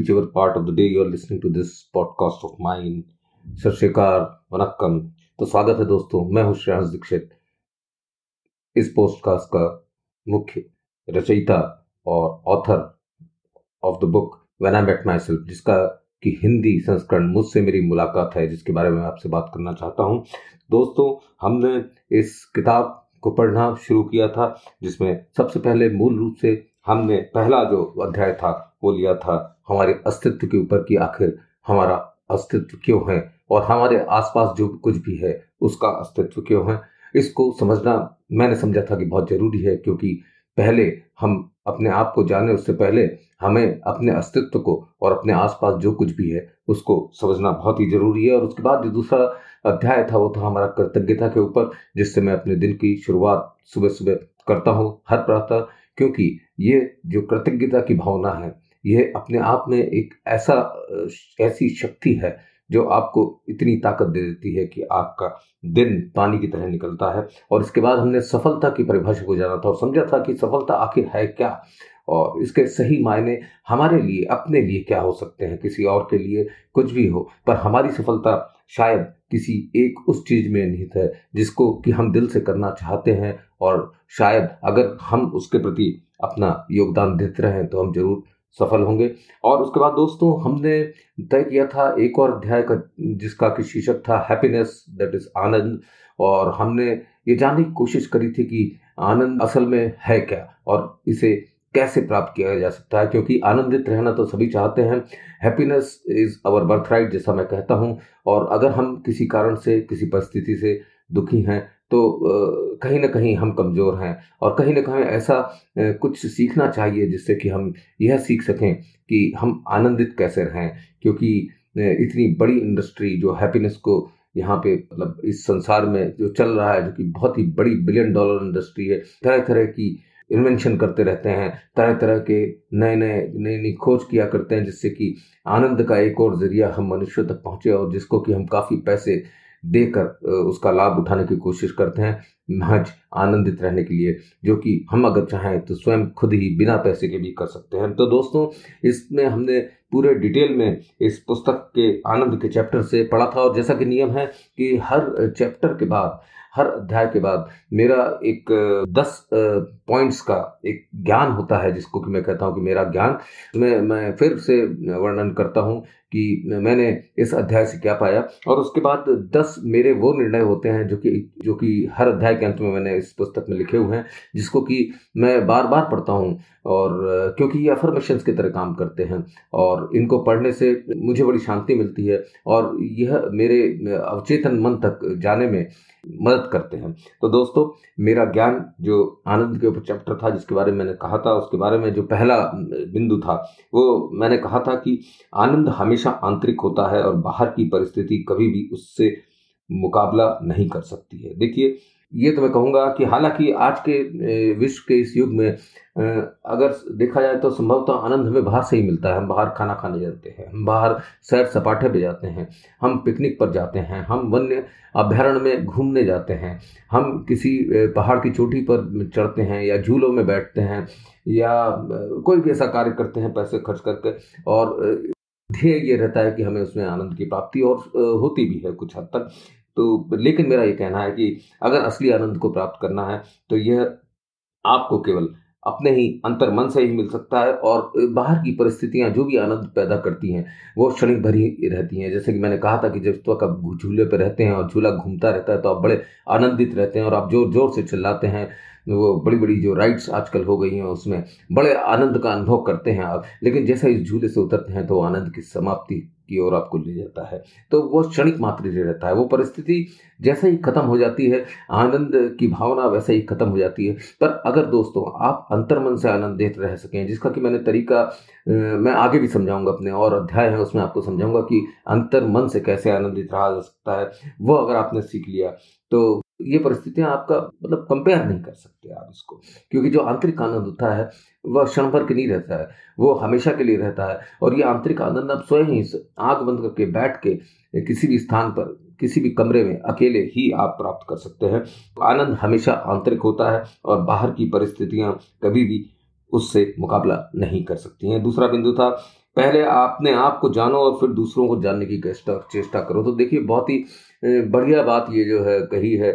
whichever part of the day you are listening to this podcast of mine. सत वनक्कम। तो स्वागत है दोस्तों, मैं हूँ श्रेयांश दीक्षित। इस पोस्टकास्ट का मुख्य रचयिता और author of the book when I met my self जिसका कि हिंदी संस्करण मुझसे मेरी मुलाकात है, जिसके बारे में आपसे बात करना चाहता हूँ। दोस्तों, हमने इस किताब को पढ़ना शुरू किया था, जिसमें सबसे पहले मूल रूप से हमने पहला जो अध्याय था वो लिया था। हमारे अस्तित्व के ऊपर कि आखिर हमारा अस्तित्व क्यों है? और हमारे आसपास जो कुछ भी है, उसका अस्तित्व क्यों है? इसको समझना मैंने समझा था कि बहुत ज़रूरी है, क्योंकि पहले हम अपने आप को जाने, उससे पहले हमें अपने अस्तित्व को और अपने आसपास जो कुछ भी है, उसको समझना बहुत ही ज़रूरी है। और उसके बाद जो दूसरा अध्याय था, वो था हमारा कृतज्ञता के ऊपर, जिससे मैं अपने दिन की शुरुआत सुबह सुबह करता हूँ, हर प्रातः, क्योंकि ये जो कृतज्ञता की भावना है ये अपने आप में एक ऐसा ऐसी शक्ति है जो आपको इतनी ताकत दे देती है कि आपका दिन पानी की तरह निकलता है। और इसके बाद हमने सफलता की परिभाषा को जाना था और समझा था कि सफलता आखिर है क्या। और इसके सही मायने हमारे लिए, अपने लिए क्या हो सकते हैं, किसी और के लिए कुछ भी हो, पर हमारी सफलता शायद किसी एक उस चीज़ में निहित है जिसको कि हम दिल से करना चाहते हैं और शायद अगर हम उसके प्रति अपना योगदान देते रहें तो हम ज़रूर सफल होंगे। और उसके बाद दोस्तों, हमने तय किया था एक और अध्याय का, जिसका कि शीर्षक था हैप्पीनेस दैट इज़ आनंद। और हमने ये जानने की कोशिश करी थी कि आनंद असल में है क्या और इसे कैसे प्राप्त किया जा सकता है, क्योंकि आनंदित रहना तो सभी चाहते हैं। Happiness is our birth right जैसा मैं कहता हूँ। और अगर हम किसी कारण से, किसी परिस्थिति से दुखी हैं तो कहीं ना कहीं हम कमज़ोर हैं और कहीं ना कहीं ऐसा कुछ सीखना चाहिए जिससे कि हम यह सीख सकें कि हम आनंदित कैसे रहें। क्योंकि इतनी बड़ी इंडस्ट्री जो हैप्पीनेस को यहाँ पे मतलब इस संसार में जो चल रहा है जो कि बहुत ही बड़ी बिलियन डॉलर इंडस्ट्री है तरह तरह की इन्वेंशन करते रहते हैं तरह तरह के नए नए नई नई खोज किया करते हैं जिससे कि आनंद का एक और ज़रिया हम मनुष्य तक पहुँचे और जिसको कि हम काफ़ी पैसे देकर उसका लाभ उठाने की कोशिश करते हैं, महज आनंदित रहने के लिए, जो कि हम अगर चाहें तो स्वयं खुद ही बिना पैसे के भी कर सकते हैं। तो दोस्तों, इसमें हमने पूरे डिटेल में इस पुस्तक के आनंद के चैप्टर से पढ़ा था और जैसा कि नियम है कि हर चैप्टर के बाद, हर अध्याय के बाद मेरा एक दस पॉइंट्स का एक ज्ञान होता है, जिसको कि मैं कहता हूँ कि मेरा ज्ञान। मैं मैं फिर से वर्णन करता हूँ। कि मैंने इस अध्याय से क्या पाया। और उसके बाद दस मेरे वो निर्णय होते हैं जो कि जो कि हर अध्याय के अंत में मैंने इस पुस्तक में लिखे हुए हैं, जिसको कि मैं बार बार पढ़ता हूँ और, क्योंकि ये अफर्मेशन की तरह काम करते हैं और इनको पढ़ने से मुझे बड़ी शांति मिलती है और यह मेरे अवचेतन मन तक जाने में मदद करते हैं। तो दोस्तों, मेरा ज्ञान जो आनंद के ऊपर चैप्टर था, जिसके बारे में मैंने कहा था, उसके बारे में जो पहला बिंदु था, वो मैंने कहा था कि आनंद हमेशा आंतरिक होता है और बाहर की परिस्थिति कभी भी उससे मुकाबला नहीं कर सकती है। देखिए, ये तो मैं कहूँगा कि हालाँकि आज के विश्व के इस युग में अगर देखा जाए तो संभवतः आनंद हमें बाहर से ही मिलता है। हम बाहर खाना खाने जाते हैं, हम बाहर सैर सपाटे पे जाते हैं, हम पिकनिक पर जाते हैं, हम वन्य अभ्यारण्य में घूमने जाते हैं, हम किसी पहाड़ की चोटी पर चढ़ते हैं या झूलों में बैठते हैं या कोई भी ऐसा कार्य करते हैं पैसे खर्च करके और ध्येय ये रहता है कि हमें उसमें आनंद की प्राप्ति और होती भी है कुछ हद तक। तो लेकिन मेरा ये कहना है कि अगर असली आनंद को प्राप्त करना है तो यह आपको केवल अपने ही अंतर मन से ही मिल सकता है और बाहर की परिस्थितियाँ जो भी आनंद पैदा करती हैं, वो क्षणिक भरी रहती हैं। जैसे कि मैंने कहा था कि जब तक आप झूले पर रहते हैं और झूला घूमता रहता है तो आप बड़े आनंदित रहते हैं और आप ज़ोर ज़ोर से चिल्लाते हैं। वो बड़ी बड़ी जो राइड्स आजकल हो गई हैं, उसमें बड़े आनंद का अनुभव करते हैं आप। लेकिन जैसा इस झूले से उतरते हैं तो आनंद की समाप्ति की ओर आपको ले जाता है। तो वो क्षणिक मात्र से रहता है। वो परिस्थिति जैसे ही खत्म हो जाती है, आनंद की भावना वैसे ही खत्म हो जाती है। पर अगर दोस्तों, आप अंतर्मन से आनंदित रह सकें, जिसका कि मैंने तरीका मैं आगे भी समझाऊँगा अपने और अध्याय है, उसमें आपको समझाऊँगा कि अंतर्मन से कैसे आनंदित रहा जा सकता है। वो अगर आपने सीख लिया तो ये परिस्थितियाँ आपका मतलब कंपेयर नहीं कर सकते आप इसको। क्योंकि जो आंतरिक आनंद होता है, वह क्षण भर के नहीं रहता है वो हमेशा के लिए रहता है। और ये आंतरिक आनंद आप स्वयं ही आग बंद करके बैठ के, किसी भी स्थान पर, किसी भी कमरे में अकेले ही आप प्राप्त कर सकते हैं। आनंद हमेशा आंतरिक होता है और बाहर की परिस्थितियाँ कभी भी उससे मुकाबला नहीं कर सकती हैं। दूसरा बिंदु था, पहले अपने आप को जानो और फिर दूसरों को जानने की चेष्टा करो। तो देखिए, बहुत ही बढ़िया बात ये जो है कही है।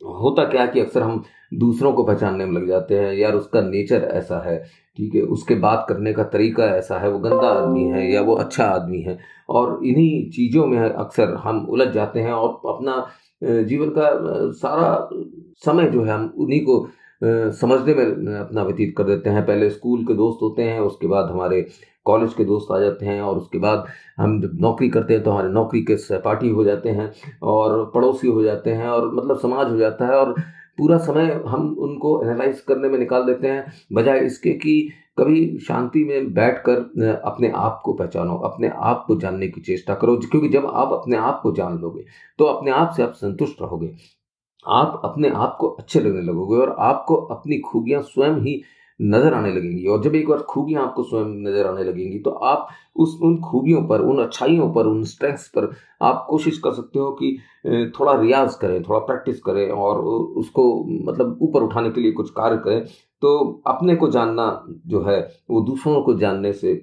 होता क्या कि अक्सर हम दूसरों को पहचानने में लग जाते हैं, यार उसका नेचर ऐसा है, ठीक है, उसके बात करने का तरीका ऐसा है, वो गंदा आदमी है या वो अच्छा आदमी है, और इन्हीं चीज़ों में अक्सर हम उलझ जाते हैं और अपना जीवन का सारा समय जो है हम उन्हीं को समझने में अपना व्यतीत कर देते हैं। पहले स्कूल के दोस्त होते हैं, उसके बाद हमारे कॉलेज के दोस्त आ जाते हैं और उसके बाद हम जब नौकरी करते हैं तो हमारे नौकरी के सहपाठी हो जाते हैं और पड़ोसी हो जाते हैं और मतलब समाज हो जाता है और पूरा समय हम उनको एनालाइज करने में निकाल देते हैं, बजाय इसके कि कभी शांति में बैठकर अपने आप को पहचानो, अपने आप को जानने की चेष्टा करो, क्योंकि जब आप अपने आप को जान लोगे तो अपने आप से आप संतुष्ट रहोगे। आप अपने आप को अच्छे लगने लगोगे और आपको अपनी खूबियाँ स्वयं ही नज़र आने लगेंगी और जब एक बार खूबियाँ आपको स्वयं नज़र आने लगेंगी तो आप उस, उन खूबियों पर, उन अच्छाइयों पर, उन स्ट्रेंथ्स पर आप कोशिश कर सकते हो कि थोड़ा रियाज करें, थोड़ा प्रैक्टिस करें और उसको मतलब ऊपर उठाने के लिए कुछ कार्य करें। तो अपने को जानना जो है, वो दूसरों को जानने से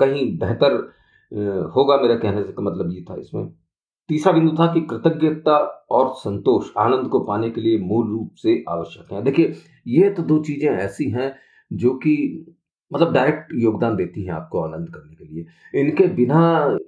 कहीं बेहतर होगा मेरा कहने से का मतलब ये था इसमें। तीसरा बिंदु था कि कृतज्ञता और संतोष, आनंद को पाने के लिए मूल रूप से आवश्यक है। देखिए, ये तो दो चीज़ें ऐसी हैं जो कि मतलब डायरेक्ट योगदान देती हैं आपको आनंद करने के लिए। इनके बिना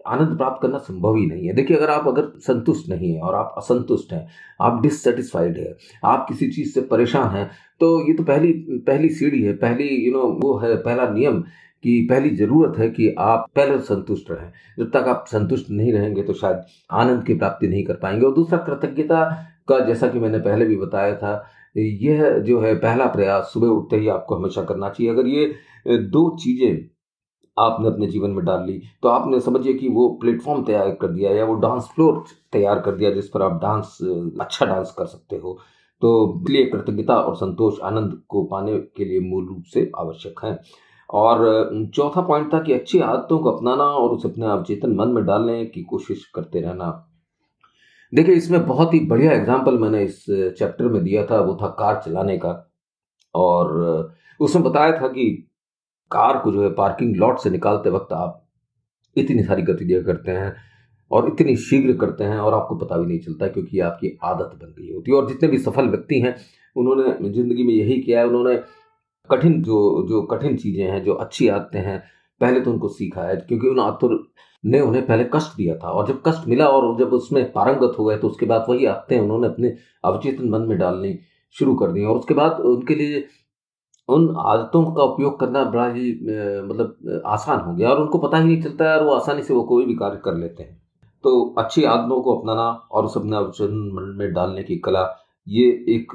आनंद प्राप्त करना संभव ही नहीं है। देखिए, अगर आप, अगर संतुष्ट नहीं है और आप असंतुष्ट हैं, आप डिससेटिस्फाइड है, आप किसी चीज़ से परेशान हैं तो ये तो पहली पहली सीढ़ी है, पहली यू नो वो है, पहला नियम कि पहली ज़रूरत है कि आप पहले संतुष्ट रहें। जब तक आप संतुष्ट नहीं रहेंगे तो शायद आनंद की प्राप्ति नहीं कर पाएँगे। और दूसरा कृतज्ञता का, जैसा कि मैंने पहले भी बताया था यह जो है पहला प्रयास, सुबह उठते ही आपको हमेशा करना चाहिए। अगर ये दो चीज़ें आपने अपने जीवन में डाल ली तो आपने समझिए कि वो प्लेटफॉर्म तैयार कर दिया या वो डांस फ्लोर तैयार कर दिया जिस पर आप डांस अच्छा डांस कर सकते हो तो इसलिए कृतज्ञता और संतोष आनंद को पाने के लिए मूल रूप से आवश्यक है। और, चौथा पॉइंट था कि अच्छी आदतों को अपनाना और उसे अपने अवचेतन मन में डालने की कोशिश करते रहना। देखिए, इसमें बहुत ही बढ़िया एग्ज़ाम्पल मैंने इस चैप्टर में दिया था, वो था कार चलाने का। और उसमें बताया था कि कार को जो है पार्किंग लॉट से निकालते वक्त आप इतनी सारी गतिविधियाँ करते हैं और इतनी शीघ्र करते हैं और आपको पता भी नहीं चलता क्योंकि आपकी आदत बन गई होती है। और जितने भी सफल व्यक्ति हैं, उन्होंने ज़िंदगी में यही किया है, उन्होंने कठिन जो जो कठिन चीज़ें हैं, जो अच्छी आदतें हैं, पहले तो उनको सीखा है, क्योंकि उन आदतों ने उन्हें पहले कष्ट दिया था और जब कष्ट मिला और जब उसमें पारंगत हो गए तो उसके बाद वही आते उन्होंने अपने अवचेतन मन में डालनी शुरू कर दी और उसके बाद उनके लिए उन आदतों का उपयोग करना बड़ा ही मतलब आसान हो गया और उनको पता ही नहीं चलता है और वो आसानी से वो कोई भी कार्य कर लेते हैं। तो अच्छी आदतों को अपनाना और उस अपने अवचेतन मन में डालने की कला, ये एक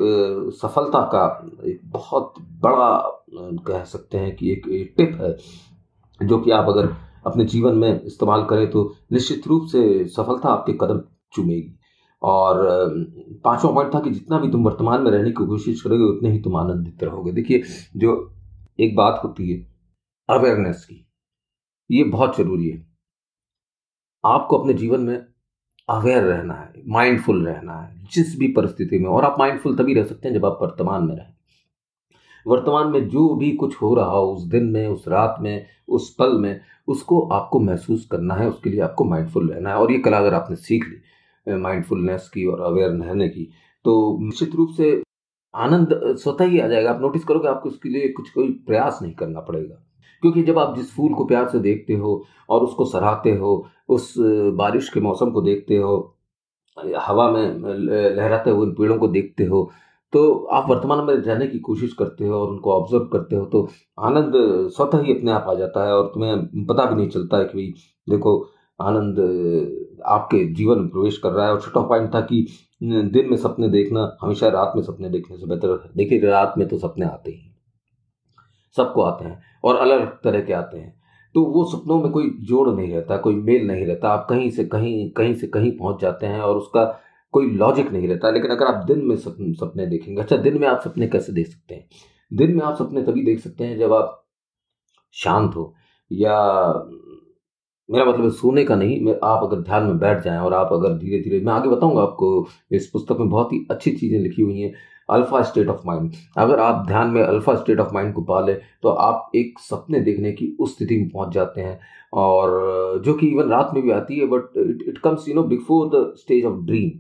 सफलता का एक बहुत बड़ा कह सकते हैं कि एक टिप है, जो कि आप अगर अपने जीवन में इस्तेमाल करें तो निश्चित रूप से सफलता आपके कदम चुमेगी। और पांचवा पॉइंट था कि जितना भी तुम वर्तमान में रहने की कोशिश करोगे, उतने ही तुम आनंदित रहोगे। देखिए, जो एक बात होती है अवेयरनेस की, ये बहुत ज़रूरी है। आपको अपने जीवन में अवेयर रहना है माइंडफुल रहना है, जिस भी परिस्थिति में। और आप माइंडफुल तभी रह सकते हैं जब आप वर्तमान में रहें। वर्तमान में जो भी कुछ हो रहा हो, उस दिन में, उस रात में, उस पल में उसको आपको महसूस करना है, उसके लिए आपको माइंडफुल रहना है। और ये कला अगर आपने सीख ली माइंडफुलनेस की और अवेयर रहने की तो निश्चित रूप से आनंद स्वतः ही आ जाएगा। आप नोटिस करोगे आपको उसके लिए कुछ कोई प्रयास नहीं करना पड़ेगा। क्योंकि जब आप जिस फूल को प्यार से देखते हो और उसको सराहते हो, उस बारिश के मौसम को देखते हो, हवा में लहराते हुए पेड़ों को देखते हो तो आप वर्तमान में रहने की कोशिश करते हो और उनको ऑब्ज़र्व करते हो तो आनंद स्वतः ही अपने आप आ जाता है और तुम्हें पता भी नहीं चलता है कि भाई, देखो, आनंद आपके जीवन में प्रवेश कर रहा है और छोटा पॉइंट था कि दिन में सपने देखना, हमेशा रात में सपने देखने से बेहतर है। देखिए, रात में तो सपने आते ही, सबको आते हैं और अलग तरह के आते हैं। तो वो सपनों में कोई जोड़ नहीं रहता, कोई मेल नहीं रहता, आप कहीं से कहीं कहीं से कहीं पहुँच जाते हैं और उसका कोई लॉजिक नहीं रहता, लेकिन अगर आप दिन में सपने देखेंगे अच्छा दिन में आप सपने कैसे देख सकते हैं? दिन में आप सपने तभी देख सकते हैं जब आप शांत हो, या मेरा मतलब सोने का नहीं आप अगर ध्यान में बैठ जाएँ और आप अगर धीरे धीरे मैं आगे बताऊँगा आपको, इस पुस्तक में बहुत ही अच्छी चीज़ें लिखी हुई हैं अल्फ़ा स्टेट ऑफ़ माइंड अगर आप ध्यान में अल्फ़ा स्टेट ऑफ़ माइंड को पाले तो आप एक सपने देखने की उस स्थिति में पहुँच जाते हैं, और जो कि इवन रात में भी आती है but it it comes you know before the stage of dream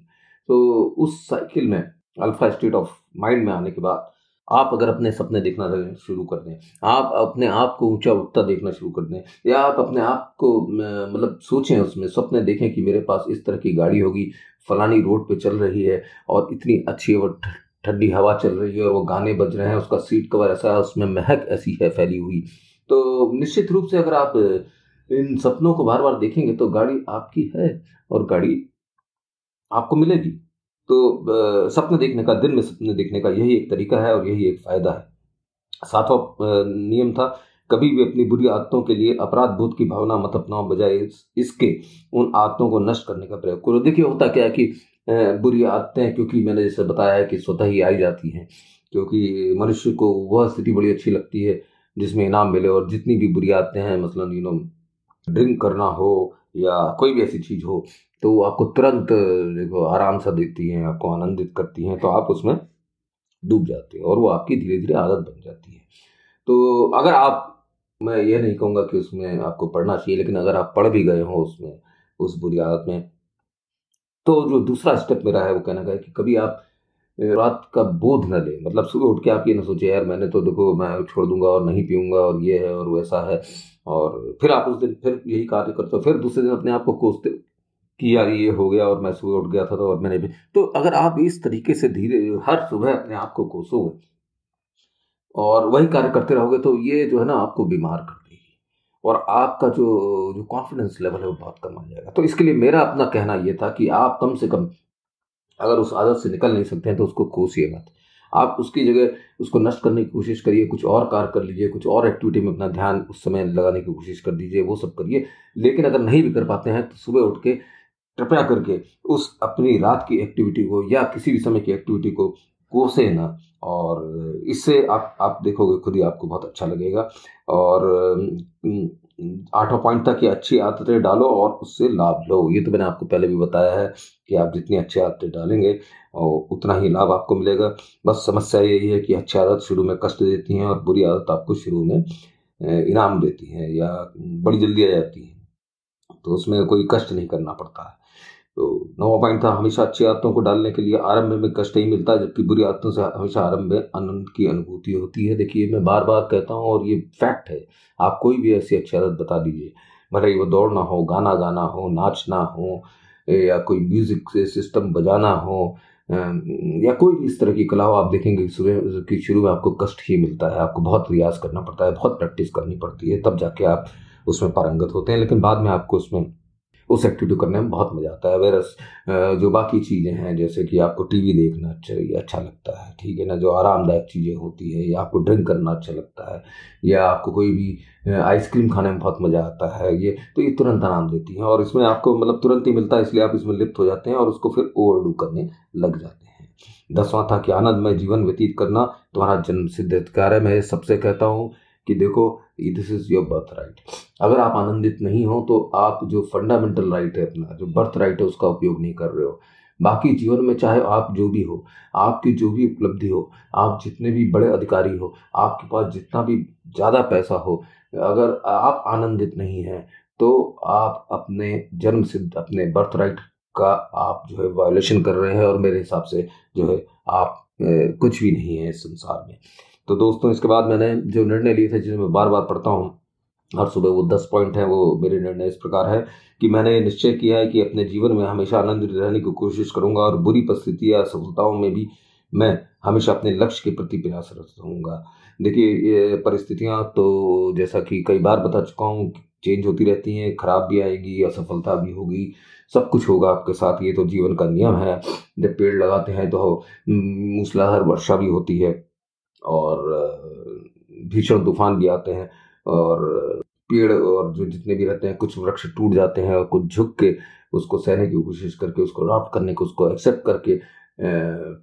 तो उस साइकिल में अल्फ़ा स्टेट ऑफ़ माइंड में आने के बाद आप अगर अपने सपने देखना शुरू कर दें। आप अपने आप को ऊँचा उठता देखना शुरू कर दें। या आप अपने आप को मतलब सोचें उसमें, सपने देखें कि मेरे पास इस तरह की गाड़ी होगी, फलानी रोड पे चल रही है और इतनी अच्छी वो ठंडी हवा चल रही है और वो गाने बज रहे हैं, उसका सीट कवर ऐसा है, उसमें महक ऐसी है, फैली हुई। तो निश्चित रूप से अगर आप इन सपनों को बार बार देखेंगे तो गाड़ी आपकी है और गाड़ी आपको मिलेगी। तो सपने देखने का, दिन में सपने देखने का यही एक तरीका है और यही एक फ़ायदा है। सातवां नियम था, कभी भी अपनी बुरी आदतों के लिए अपराध बोध की भावना मत अपनाओ, बजाय इसके उन आदतों को नष्ट करने का प्रयोग करो। देखिए, होता क्या है कि बुरी आदतें, क्योंकि मैंने जैसे बताया है कि स्वतः ही आई जाती हैं, क्योंकि मनुष्य को वह स्थिति बड़ी अच्छी लगती है, जिसमें इनाम मिले और जितनी भी बुरी आदतें हैं मतलब यू नो ड्रिंक करना हो या कोई भी ऐसी चीज़ हो तो वो आपको तुरंत देखो आराम सा देती हैं, आपको आनंदित करती हैं तो आप उसमें डूब जाते हैं और वो आपकी धीरे धीरे आदत बन जाती है। तो अगर आप, मैं ये नहीं कहूँगा कि उसमें आपको पढ़ना चाहिए, लेकिन अगर आप पढ़ भी गए हो उसमें, उस बुरी आदत में तो जो दूसरा स्टेप मेरा है, वो कहना का है कि कभी आप रात का बोध न ले। मतलब सुबह उठ के आप ये ना सोचे, यार मैंने तो देखो, मैं छोड़ दूँगा और नहीं पीऊँगा और ये है और वैसा है। और फिर आप उस दिन, फिर यही कार्य करते हो, फिर दूसरे दिन अपने आप को कोसते कि यार ये हो गया और मैं सुबह उठ गया था तो और मैंने भी। तो अगर आप इस तरीके से धीरे, हर सुबह अपने आप को कोसोगे और वही कार्य करते रहोगे तो ये जो है ना, आपको बीमार कर देगी। और आपका जो जो कॉन्फिडेंस लेवल है, वो बहुत कम आ जाएगा। तो इसके लिए मेरा अपना कहना ये था कि आप कम से कम अगर उस आदत से निकल नहीं सकते हैं तो उसको कोसिए मत। आप उसकी जगह उसको नष्ट करने की कोशिश करिए, कुछ और कार्य कर लीजिए, कुछ और एक्टिविटी में अपना ध्यान उस समय लगाने की कोशिश कर दीजिए, वो सब करिए। लेकिन अगर नहीं भी कर पाते हैं तो सुबह उठ के कृपया करके उस अपनी रात की एक्टिविटी को या किसी भी समय की एक्टिविटी को कोसे ना। और इससे आप आप देखोगे, खुद ही आपको बहुत अच्छा लगेगा। और आठों पॉइंट तक ये अच्छी आदतें डालो और उससे लाभ लो। ये तो मैंने आपको पहले भी बताया है कि आप जितनी अच्छी आदतें डालेंगे और उतना ही लाभ आपको मिलेगा। बस समस्या यही है कि अच्छी आदत शुरू में कष्ट देती हैं और बुरी आदत आपको शुरू में इनाम देती हैं या, बड़ी जल्दी आ जाती हैं। तो उसमें कोई कष्ट नहीं करना पड़ता है। तो नवा पॉइंट था हमेशा अच्छी आदतों को डालने के लिए आरंभ में कष्ट ही मिलता है जबकि बुरी आदतों से हमेशा आरंभ में आनंद की अनुभूति होती है। देखिए, मैं बार बार कहता हूँ और ये फैक्ट है, आप कोई भी ऐसी अच्छी आदत बता दीजिए। भले ही वो दौड़ना हो गाना गाना हो, नाचना हो या कोई म्यूज़िक सिस्टम बजाना हो या कोई भी इस तरह की कला हो आप देखेंगे सुबह की शुरू में आपको कष्ट ही मिलता है। आपको बहुत रियाज करना पड़ता है, बहुत प्रैक्टिस करनी पड़ती है, तब जाके आप उसमें पारंगत होते हैं, लेकिन बाद में आपको उसमें उस एक्टिविटी करने में बहुत मज़ा आता है। वेरस जो बाकी चीज़ें हैं, जैसे कि आपको टीवी देखना अच्छा अच्छा लगता है, ठीक है ना? जो आरामदायक चीज़ें होती है, या आपको ड्रिंक करना अच्छा लगता है, या आपको कोई भी आइसक्रीम खाने में बहुत मज़ा आता है, ये तो ये तुरंत आराम देती है। और इसमें आपको मतलब तुरंत ही मिलता है, इसलिए आप इसमें लिप्त हो जाते हैं और उसको फिर ओवरडू करने लग जाते हैं। दसवां था कि आनंदमय जीवन व्यतीत करना, तुम्हारा जन्म सिद्ध अधिकार है। मैं सबसे कहता हूँ कि देखो this is your birth right अगर आप आनंदित नहीं हो तो आप जो फंडामेंटल राइट है अपना जो बर्थ राइट है उसका उपयोग नहीं कर रहे हो। बाकी जीवन में चाहे आप जो भी हो आपकी जो भी उपलब्धि हो आप जितने भी बड़े अधिकारी हो आपके पास जितना भी ज़्यादा पैसा हो अगर आप आनंदित नहीं हैं तो आप अपने जन्म सिद्ध अपने बर्थ राइट का आप जो है वायोलेशन कर रहे हैं और मेरे हिसाब से जो है आप ए, कुछ भी नहीं है इस संसार में। तो दोस्तों, इसके बाद मैंने जो निर्णय लिए थे जिसे मैं बार बार पढ़ता हूँ, हर सुबह वो दस पॉइंट हैं, वो मेरे निर्णय इस प्रकार है कि मैंने निश्चय किया है कि अपने जीवन में हमेशा आनंदित रहने की कोशिश करूँगा और बुरी परिस्थिति या सफलताओं में भी मैं हमेशा अपने लक्ष्य के प्रति प्रयासरत रहूँगा देखिए, ये परिस्थितियाँ तो जैसा कि कई बार बता चुका हूँ चेंज होती रहती हैं, खराब भी आएगी, असफलता भी होगी, सब कुछ होगा आपके साथ, ये तो जीवन का नियम है। जब पेड़ लगाते हैं तो मूसलाधार वर्षा भी होती है। और भीषण तूफ़ान भी आते हैं और पेड़ और जो जितने भी रहते हैं कुछ वृक्ष टूट जाते हैं और कुछ झुक के उसको सहने की कोशिश करके, उसको अडॉप्ट करने की, उसको एक्सेप्ट करके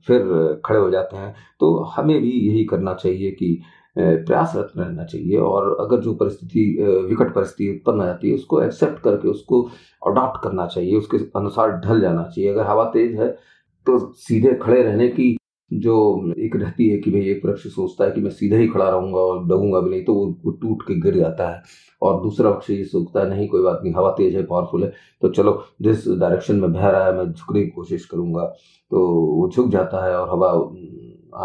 फिर खड़े हो जाते हैं। तो हमें भी यही करना चाहिए कि प्रयासरत रहना चाहिए और अगर जो परिस्थिति विकट परिस्थिति उत्पन्न हो जाती है, उसको एक्सेप्ट करके, उसको अडॉप्ट करना चाहिए, उसके अनुसार ढल जाना चाहिए। अगर हवा तेज है तो सीधे खड़े रहने की जो एक रहती है कि भाई एक वृक्ष सोचता है कि मैं सीधे ही खड़ा रहूँगा और डगूँगा भी नहीं तो वो, टूट के गिर जाता है। और दूसरा वृक्ष ये सोचता है नहीं कोई बात नहीं हवा तेज है पावरफुल है। तो चलो जिस डायरेक्शन में बह रहा है मैं झुकने की कोशिश करूँगा। तो वो झुक जाता है और हवा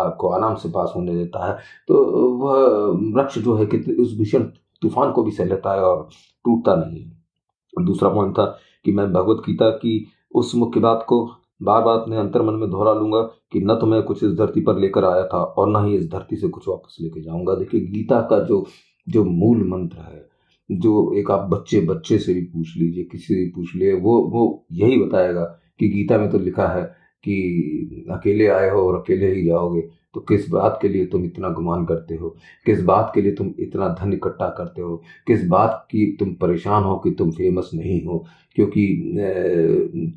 आपको आराम से पास होने देता है। तो वह वृक्ष जो है कि उस भीषण तूफ़ान को भी सह लेता है और टूटता नहीं दूसरा पॉइंट था कि मैं भगवत गीता की उस मुख्य बात को बार बार अपने अंतर्मन में दोहरा लूँगा कि न तो मैं कुछ इस धरती पर लेकर आया था और न ही इस धरती से कुछ वापस लेके जाऊँगा। देखिए, गीता का जो जो मूल मंत्र है, जो एक आप बच्चे बच्चे से भी पूछ लीजिए, किसी से भी पूछ लिए वो वो यही बताएगा कि गीता में तो लिखा है कि अकेले आए हो और अकेले ही जाओगे। तो किस बात के लिए तुम इतना गुमान करते हो? किस बात के लिए तुम इतना धन इकट्ठा करते हो? किस बात की तुम परेशान हो कि तुम फ़ेमस नहीं हो? क्योंकि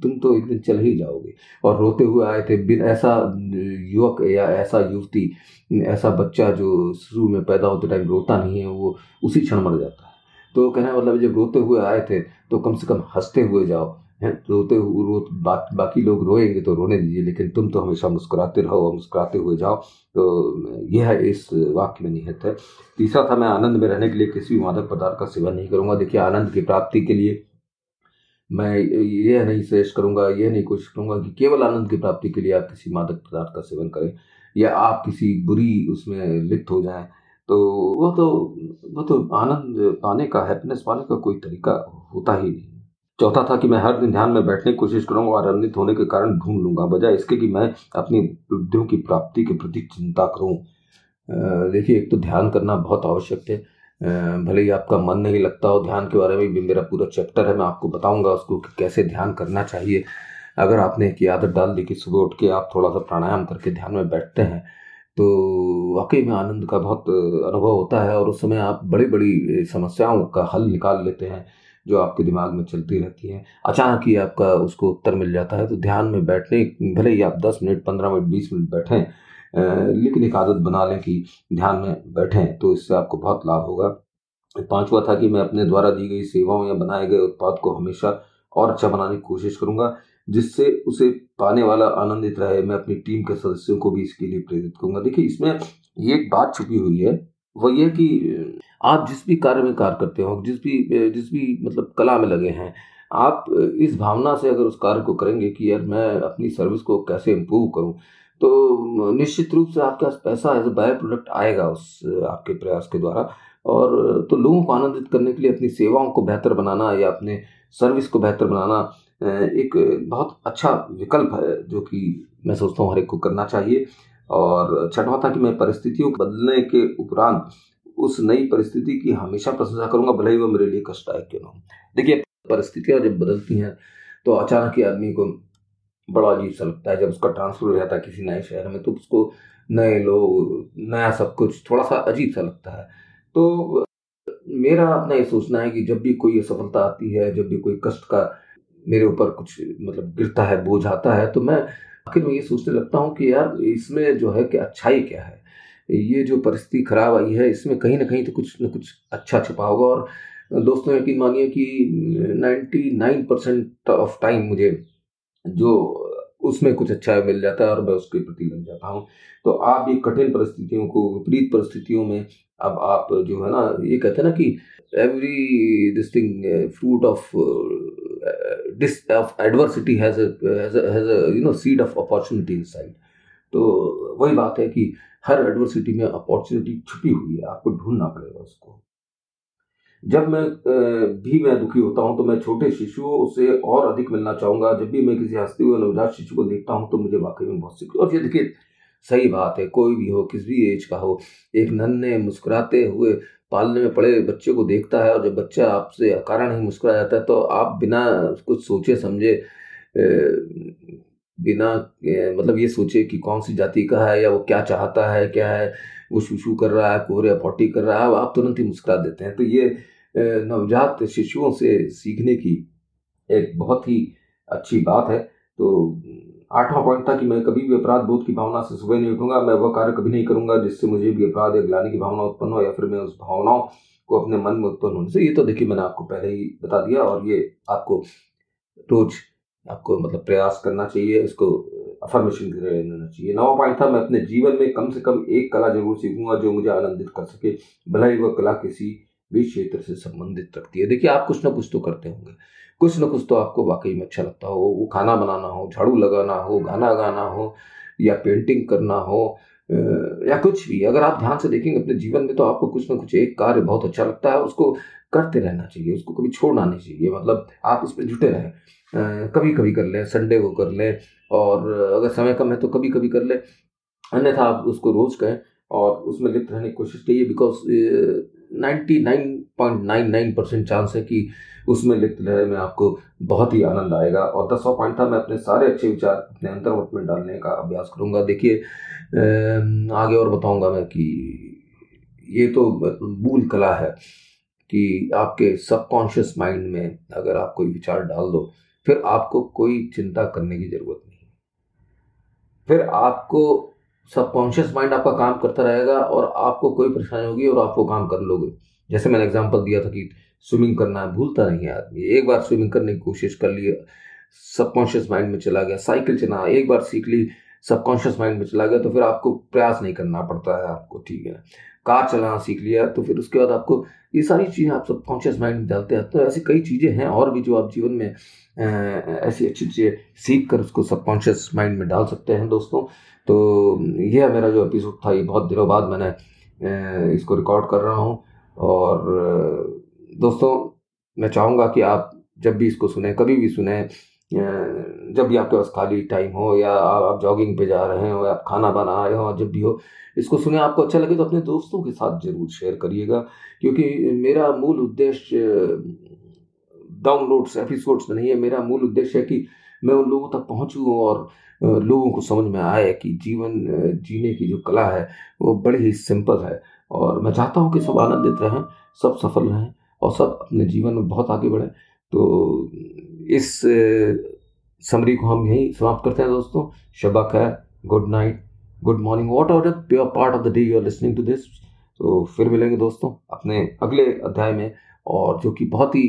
तुम तो एक दिन चल ही जाओगे। और रोते हुए आए थे बिन ऐसा युवक या ऐसा युवती, ऐसा बच्चा जो शुरू में पैदा होते टाइम रोता नहीं है, वो उसी क्षण मर जाता है। तो कहना मतलब जब रोते हुए आए थे तो कम से कम हँसते हुए जाओ। हैं? रोते हुए रो बा, बाकी लोग रोएँगे तो रोने दीजिए लेकिन तुम तो हमेशा मुस्कुराते रहो और मुस्कुराते हुए जाओ। तो यह इस वाक्य में निहित है। तीसरा था मैं आनंद में रहने के लिए किसी भी मादक पदार्थ का सेवन नहीं करूँगा। देखिए आनंद की प्राप्ति के लिए मैं यह नहीं सजेस्ट करूँगा यह नहीं कोशिश करूँगा कि केवल आनंद की प्राप्ति के लिए आप किसी मादक पदार्थ का सेवन करें या आप किसी बुरी उसमें लिप्त हो जाएँ। तो वह तो वह तो आनंद पाने का हैप्पीनेस पाने का कोई तरीका होता ही नहीं। चौथा था कि मैं हर दिन ध्यान में बैठने की कोशिश करूँगा और आनंदित होने के कारण ढूंढ लूँगा, बजाय इसके कि मैं अपनी उपलब्धियों की प्राप्ति के प्रति चिंता करूँ। देखिए, एक तो ध्यान करना बहुत आवश्यक है। भले ही आपका मन नहीं लगता हो ध्यान के बारे में, भी मेरा पूरा चैप्टर है, मैं आपको बताऊँगा उसको कि कैसे ध्यान करना चाहिए। अगर आपने एक आदत डाल दी कि सुबह उठ के आप थोड़ा सा प्राणायाम करके ध्यान में बैठते हैं तो वाकई में आनंद का बहुत अनुभव होता है और उस समय आप बड़ी बड़ी समस्याओं का हल निकाल लेते हैं। जो आपके दिमाग में चलती रहती हैं। अचानक ही आपका उसको उत्तर मिल जाता है तो ध्यान में बैठने, भले ही आप दस मिनट, पंद्रह मिनट, बीस मिनट बैठें लेकिन एक आदत बना लें कि ध्यान में बैठें तो इससे आपको बहुत लाभ होगा। पांचवा था कि मैं अपने द्वारा दी गई सेवाओं या बनाए गए उत्पाद को हमेशा और अच्छा बनाने की कोशिश करूँगा, जिससे उसे पाने वाला आनंदित रहे। मैं अपनी टीम के सदस्यों को भी इसके लिए प्रेरित करूँगा। देखिए, इसमें ये एक बात छुपी हुई है, वो ये कि आप जिस भी कार्य में कार्य करते हो, जिस भी जिस भी मतलब कला में लगे हैं, आप इस भावना से अगर उस कार्य को करेंगे कि यार मैं अपनी सर्विस को कैसे इम्प्रूव करूँ तो निश्चित रूप से आपके पास पैसा एज अ बाय प्रोडक्ट आएगा उस, आपके प्रयास के द्वारा। और तो लोगों को आनंदित करने के लिए अपनी सेवाओं को बेहतर बनाना या अपने सर्विस को बेहतर बनाना एक बहुत अच्छा विकल्प है, जो कि मैं सोचता हूँ हर एक को करना चाहिए। और छठवा था कि मैं परिस्थितियों को बदलने के उपरांत उस नई परिस्थिति की हमेशा प्रशंसा करूँगा, भले ही वो मेरे लिए कष्टदायक क्यों ना हो। देखिए, परिस्थितियाँ जब बदलती हैं तो अचानक ही आदमी को बड़ा अजीब सा लगता है। जब उसका ट्रांसफ़र हो जाता है किसी नए शहर में तो उसको नए लोग, नया सब कुछ थोड़ा सा अजीब सा लगता है। तो मेरा अपना ये सोचना है कि जब भी कोई असफलता आती है, जब भी कोई कष्ट का मेरे ऊपर कुछ मतलब गिरता है, बोझ आता है तो मैं आखिर में ये सोचने लगता हूँ कि यार, इसमें जो है कि अच्छाई क्या है? ये जो परिस्थिति खराब आई है, इसमें कहीं ना कहीं तो कुछ ना कुछ अच्छा छिपा होगा। और दोस्तों, यकीन मानिए कि 99 परसेंट ऑफ़ टाइम मुझे जो उसमें कुछ अच्छा मिल जाता है और मैं उसके प्रति लग जाता हूँ। तो आप भी कठिन परिस्थितियों को, विपरीत परिस्थितियों में अब आप जो है ना, ये कहते हैं ना कि every this thing fruit of this of adversity has has you know seed of opportunity inside तो वही बात है कि हर एडवर्सिटी में अपॉर्चुनिटी छुपी हुई है, आपको ढूंढना पड़ेगा उसको। जब मैं भी मैं दुखी होता हूँ तो मैं छोटे शिशुओं से और अधिक मिलना चाहूँगा। जब भी मैं किसी हँसते हुए नवजात शिशु को देखता हूँ तो मुझे वाकई में बहुत सीख, और ये देखिए, सही बात है, कोई भी हो, किस भी एज का हो, एक नन्हे, मुस्कुराते हुए पालने में पड़े बच्चे को देखता है, और जब बच्चा आपसे अकारण ही मुस्कुरा जाता है तो आप बिना कुछ सोचे समझे बिना मतलब ये सोचे कि कौन सी जाति का है या वो क्या चाहता है, क्या है, वो शुशु कर रहा है कोहरे पॉटी कर रहा है आप तुरंत ही मुस्कुरा देते हैं। तो ये नवजात शिशुओं से सीखने की एक बहुत ही अच्छी बात है। तो आठवां पॉइंट था कि मैं कभी भी अपराध बोध की भावना से सुबह नहीं उठूँगा, मैं वह कार्य कभी नहीं करूँगा जिससे मुझे भी अपराध या ग्लानी की भावना उत्पन्न हो या फिर मैं उस भावनाओं को अपने मन में उत्पन्न होने से। ये तो देखिए मैंने आपको पहले ही बता दिया और ये आपको रोज आपको मतलब प्रयास करना चाहिए इसको अफर्मेशन की तरह लेना चाहिए। नवा पॉइंट था, मैं अपने जीवन में कम से कम एक कला ज़रूर सीखूँगा जो मुझे आनंदित कर सके। भला ही वह कला किसी भी क्षेत्र से संबंधित रखती है। देखिए, आप कुछ ना कुछ तो करते होंगे। कुछ ना कुछ तो आपको वाकई में अच्छा लगता हो। वो खाना बनाना हो, झाड़ू लगाना हो, गाना गाना हो, या पेंटिंग करना हो या कुछ भी। अगर आप ध्यान से देखेंगे अपने जीवन में तो आपको कुछ ना कुछ एक कार्य बहुत अच्छा लगता है। उसको करते रहना चाहिए, उसको कभी छोड़ना नहीं चाहिए। मतलब आप इस पर जुटे रहें। कभी कभी कर लें संडे को कर लें और अगर समय कम है तो कभी कभी कर लें। अन्यथा आप उसको रोज कहें और उसमें लिप्त रहने की कोशिश कीजिए because ninety nine point nine nine percent chance है कि उसमें लिप्त रहने में आपको बहुत ही आनंद आएगा और दसवा पॉइंट था। मैं अपने सारे अच्छे विचार अपने अंतर्वट में डालने का अभ्यास करूँगा। देखिए आगे और बताऊँगा मैं कि ये तो मूल कला है कि आपके सबकॉन्शियस माइंड में अगर आप कोई विचार डाल दो फिर आपको कोई चिंता करने की ज़रूरत नहीं। फिर आपको सबकॉन्शियस माइंड आपका काम करता रहेगा और आपको कोई परेशानी होगी और आप वो काम कर लोगे। जैसे मैंने एग्ज़ाम्पल दिया था कि स्विमिंग करना है भूलता नहीं है आदमी। एक बार स्विमिंग करने की कोशिश कर ली सबकॉन्शियस माइंड में चला गया साइकिल चला, एक बार सीख ली सबकॉन्शियस माइंड में चला गया तो फिर आपको प्रयास नहीं करना पड़ता है आपको, ठीक है। कार चलाना सीख लिया तो फिर उसके बाद आपको ये सारी चीज़ें आप सबकॉन्शियस माइंड में डालते हैं। तो ऐसी कई चीज़ें हैं और भी जो आप जीवन में ऐसी अच्छी चीज़ें सीख कर उसको सबकॉन्शियस माइंड में डाल सकते हैं दोस्तों। तो यह मेरा जो एपिसोड था, ये बहुत दिनों बाद मैंने इसको रिकॉर्ड कर रहा हूँ। और दोस्तों, मैं चाहूँगा कि आप जब भी इसको सुने, कभी भी सुने जब भी आपके पास खाली टाइम हो या आप जॉगिंग पे जा रहे हो या आप खाना बना रहे हो, जब भी हो, इसको सुने, आपको अच्छा लगे तो अपने दोस्तों के साथ ज़रूर शेयर करिएगा। क्योंकि मेरा मूल उद्देश्य डाउनलोड्स एपिसोड्स नहीं है। मेरा मूल उद्देश्य है कि मैं उन लोगों तक पहुंचूं और लोगों को समझ में आए कि जीवन जीने की जो कला है, वो बड़ी ही सिंपल है और मैं चाहता हूँ कि सब आनंदित रहें, सब सफल रहें और सब अपने जीवन में बहुत आगे बढ़ें। तो इस समरी को हम यही समाप्त करते हैं दोस्तों। शबा खैर good night good morning what are pure part of the day you are listening to this तो फिर मिलेंगे दोस्तों अपने अगले अध्याय में और जो कि बहुत ही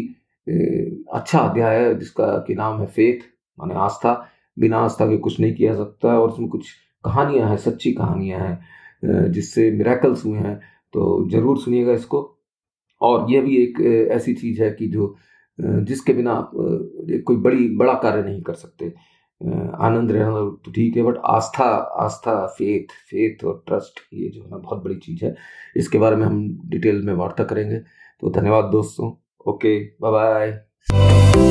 अच्छा अध्याय है, जिसका कि नाम है फेथ माने आस्था। बिना आस्था के कुछ नहीं किया सकता और उसमें कुछ कहानियाँ हैं, सच्ची कहानियाँ हैं जिससे मिराकल्स हुए हैं तो ज़रूर सुनिएगा इसको। और यह भी एक ऐसी चीज़ है कि जो जिसके बिना आप कोई बड़ी, बड़ा कार्य नहीं कर सकते। आनंद रहना तो ठीक है बट आस्था आस्था फेथ फेथ और ट्रस्ट ये जो है ना, बहुत बड़ी चीज़ है। इसके बारे में हम डिटेल में वार्ता करेंगे। तो धन्यवाद दोस्तों। Okay bye bye